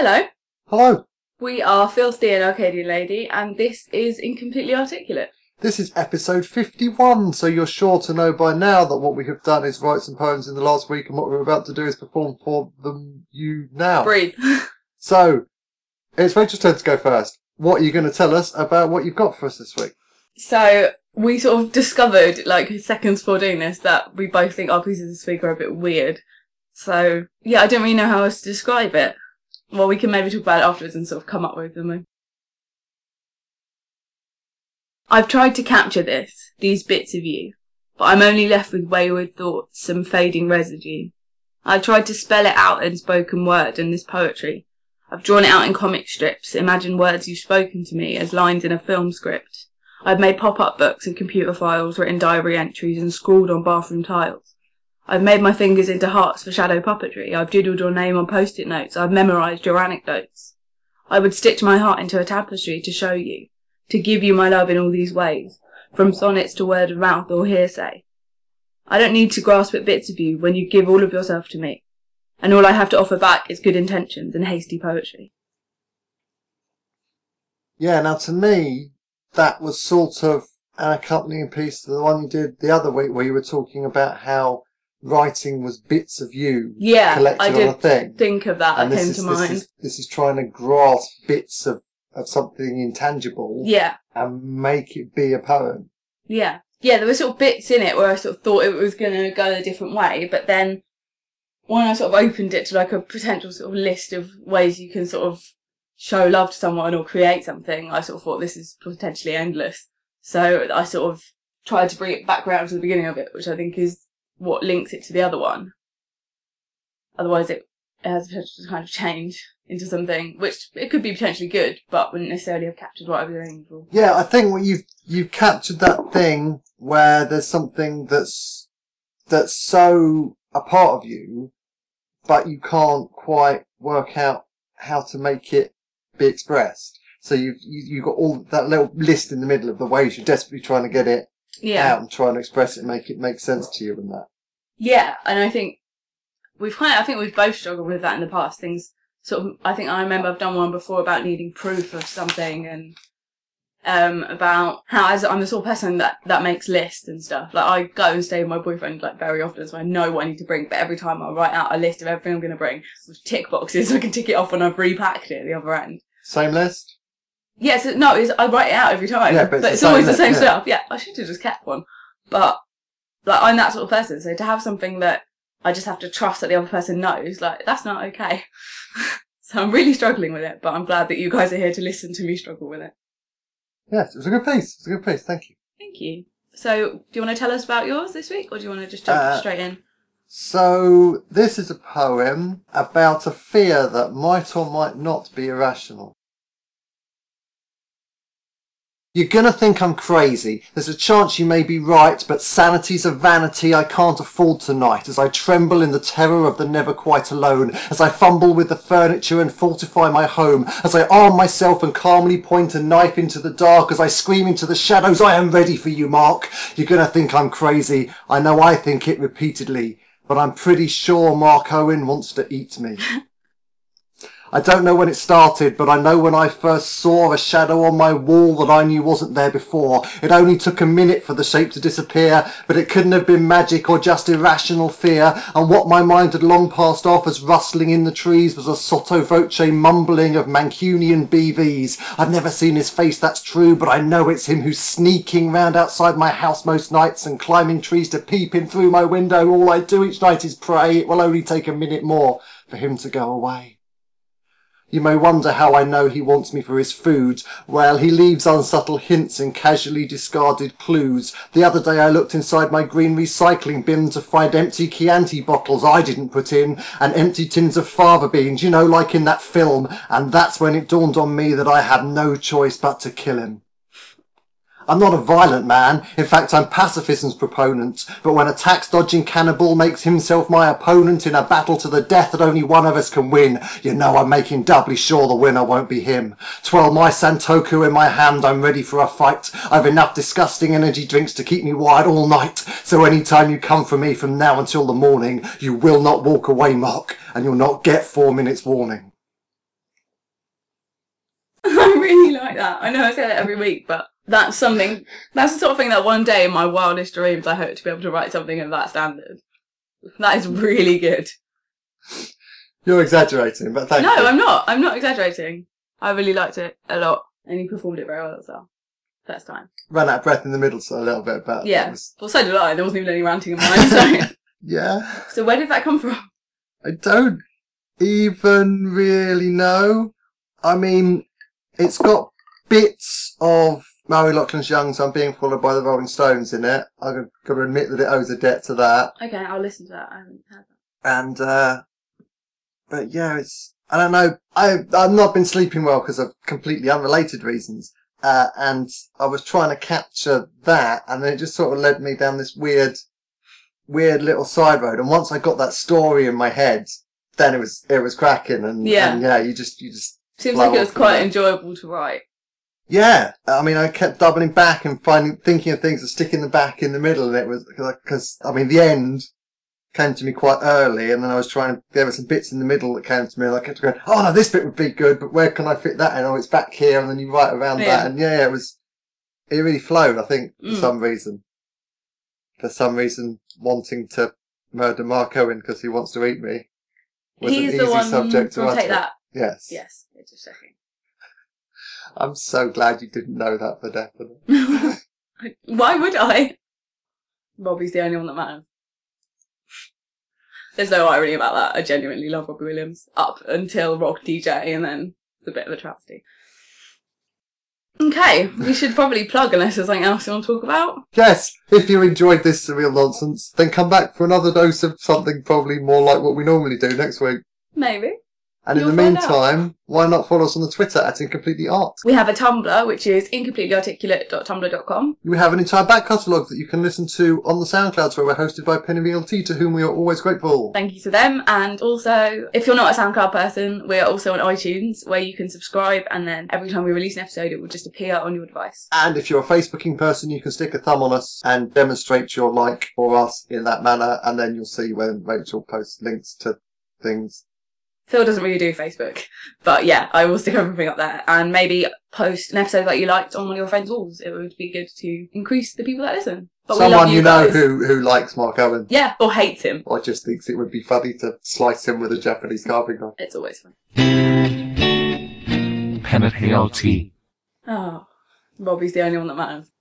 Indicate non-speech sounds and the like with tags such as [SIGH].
Hello, Hello, we are Filthy and Arcadian Lady, and this is Incompletely Articulate. this is episode 51, so you're sure to know by now that what we have done is write some poems in the last week, and what we're about to do is perform for them you now. Breathe. [LAUGHS] So, it's Rachel's turn to go first. What are you going to tell us about what you've got for us this week? so, we sort of discovered, like, seconds before doing this, that we both think our pieces this week are a bit weird. So, yeah, I don't really know how else to describe it. Well, we can maybe talk about it afterwards and sort of come up with them. I've tried to capture this, these bits of you, but I'm only left with wayward thoughts, some fading residue. I've tried to spell it out in spoken word and this poetry. I've drawn it out in comic strips, imagined words you've spoken to me as lines in a film script. I've made pop-up books and computer files, written diary entries and scrawled on bathroom tiles. I've made my fingers into hearts for shadow puppetry. I've doodled your name on post-it notes. I've memorised your anecdotes. I would stitch my heart into a tapestry to show you, to give you my love in all these ways, from sonnets to word of mouth or hearsay. I don't need to grasp at bits of you when you give all of yourself to me, and all I have to offer back is good intentions and hasty poetry. Yeah, now to me, that was sort of an accompanying piece to the one you did the other week where you were talking about how writing was bits of you Yeah, collected I on did a thing. think of that. and that this came is, to this mind. Is, this is trying to grasp bits of, of something intangible Yeah, and make it be a poem. yeah, yeah. There were sort of bits in it where I sort of thought it was going to go a different way, but then when I sort of opened it to like a potential sort of list of ways you can sort of show love to someone or create something, I sort of thought this is potentially endless. So I sort of tried to bring it back around to the beginning of it, which I think is what links it to the other one. Otherwise, it, has potential to kind of change into something which it could be potentially good, but wouldn't necessarily have captured what I was aiming for. Yeah, I think what you've you've captured that thing where there's something that's that's so a part of you, but you can't quite work out how to make it be expressed. So you've you, you've got all that little list in the middle of the ways you're desperately trying to get it Yeah. out and trying to express it, make it make sense to you, and that. Yeah, and I think we've kind of, I think we've both struggled with that in the past. Things sort of, I think I remember I've done one before about needing proof of something and um about how as I'm the sort of person that that makes lists and stuff. Like I go and stay with my boyfriend like very often, so I know what I need to bring. But every time I write out a list of everything I'm going to bring with tick boxes, so [LAUGHS] I can tick it off when I've repacked it at the other end. Same list. Yes, yeah, so, no, it's, I write it out every time. Yeah, but it's it's, the always the same yeah. stuff. Yeah, I should have just kept one. But like I'm that sort of person, so to have something that I just have to trust that the other person knows, like that's not okay. [LAUGHS] so I'm really struggling with it, but I'm glad that you guys are here to listen to me struggle with it. Yes, it was a good piece. It was a good piece. Thank you. Thank you. So, do you want to tell us about yours this week, or do you want to just jump Uh, straight in? So this is a poem about a fear that might or might not be irrational. You're gonna think I'm crazy. There's a chance you may be right, but sanity's a vanity I can't afford tonight as I tremble in the terror of the never quite alone, as I fumble with the furniture and fortify my home, as I arm myself and calmly point a knife into the dark, as I scream into the shadows, I am ready for you, Mark. You're gonna think I'm crazy. I know I think it repeatedly, but I'm pretty sure Mark Owen wants to eat me. [LAUGHS] I don't know when it started, but I know when I first saw a shadow on my wall that I knew wasn't there before. It only took a minute for the shape to disappear, but it couldn't have been magic or just irrational fear, and what my mind had long passed off as rustling in the trees was a sotto voce mumbling of Mancunian BVs. I've never seen his face, that's true, but I know it's him who's sneaking round outside my house most nights and climbing trees to peep in through my window. All I do each night is pray. It will only take a minute more for him to go away. You may wonder how I know he wants me for his food. Well, he leaves unsubtle hints and casually discarded clues. The other day I looked inside my green recycling bin to find empty Chianti bottles I didn't put in and empty tins of fava beans, you know, like in that film. And that's when it dawned on me that I had no choice but to kill him. I'm not a violent man. In fact, I'm pacifism's proponent. But when a tax-dodging cannibal makes himself my opponent in a battle to the death that only one of us can win, you know I'm making doubly sure the winner won't be him. Twirl my Santoku in my hand, I'm ready for a fight. I've enough disgusting energy drinks to keep me wired all night. So any time you come for me from now until the morning, you will not walk away, Mark, and you'll not get four minutes warning. [LAUGHS] I really like that. I know I say that every week, but that's something, that's the sort of thing that one day in my wildest dreams I hope to be able to write something of that standard. That is really good. You're exaggerating, but thank no, you. I'm not. I'm not exaggerating. I really liked it a lot. And he performed it very well as well. First time. Ran out of breath in the middle, so a little bit about Yeah. was- Well, so did I. There wasn't even any ranting in mine. So, [LAUGHS] yeah. so where did that come from? I don't even really know. I mean, it's got bits of Murray Lachlan's Young, so I'm being followed by the Rolling Stones in it. I've got to admit that it owes a debt to that. Okay, I'll listen to that. I haven't heard that. And, uh, but yeah, it's, I don't know. I, I've not been sleeping well because of completely unrelated reasons. Uh, and I was trying to capture that and then it just sort of led me down this weird, weird little side road. And once I got that story in my head, then it was, it was cracking and, Yeah. and yeah, you just, you just, Seems like it was quite enjoyable to write. Yeah. I mean, I kept doubling back and finding, thinking of things and sticking them back in the middle and it was, cause, I mean, the end came to me quite early and then I was trying, there were some bits in the middle that came to me and I kept going, oh no, this bit would be good, but where can I fit that in? Oh, it's back here and then you write around Yeah. that and yeah, it was, it really flowed, I think, for Mm. some reason. For some reason, wanting to murder Mark Owen because he wants to eat me was He's an the easy one subject to take that. Yes. Yes, it's just checking. I'm so glad you didn't know that for definite. [LAUGHS] Why would I? Robbie's the only one that matters. There's no irony about that. I genuinely love Robbie Williams up until Rock DJ, and then it's a bit of a travesty. Okay, we should probably plug unless there's something else you want to talk about. Yes, if you enjoyed this surreal nonsense, then come back for another dose of something probably more like what we normally do next week. Maybe. And in You'll the find out. meantime, why not follow us on the Twitter at Incompletely Art? We have a Tumblr, which is incompletelyarticulate.tumblr.com. We have an entire back catalogue that you can listen to on the SoundClouds where we're hosted by Penny VLT, to whom we are always grateful. Thank you to them. And also, if you're not a SoundCloud person, we are also on iTunes, where you can subscribe, and then every time we release an episode, it will just appear on your device. And if you're a Facebooking person, you can stick a thumb on us and demonstrate your like for us in that manner, and then you'll see when Rachel posts links to things. Phil doesn't really do Facebook, but yeah, I will stick everything [LAUGHS] up there and maybe post an episode that you liked on one of your friends' walls. It would be good to increase the people that listen. But we Someone love you, you know who, who likes Mark Owen. yeah, or hates him. or just thinks it would be funny to slice him with a Japanese carving knife. It's always fun. Pennet HLT. Oh, Bobby's the only one that matters.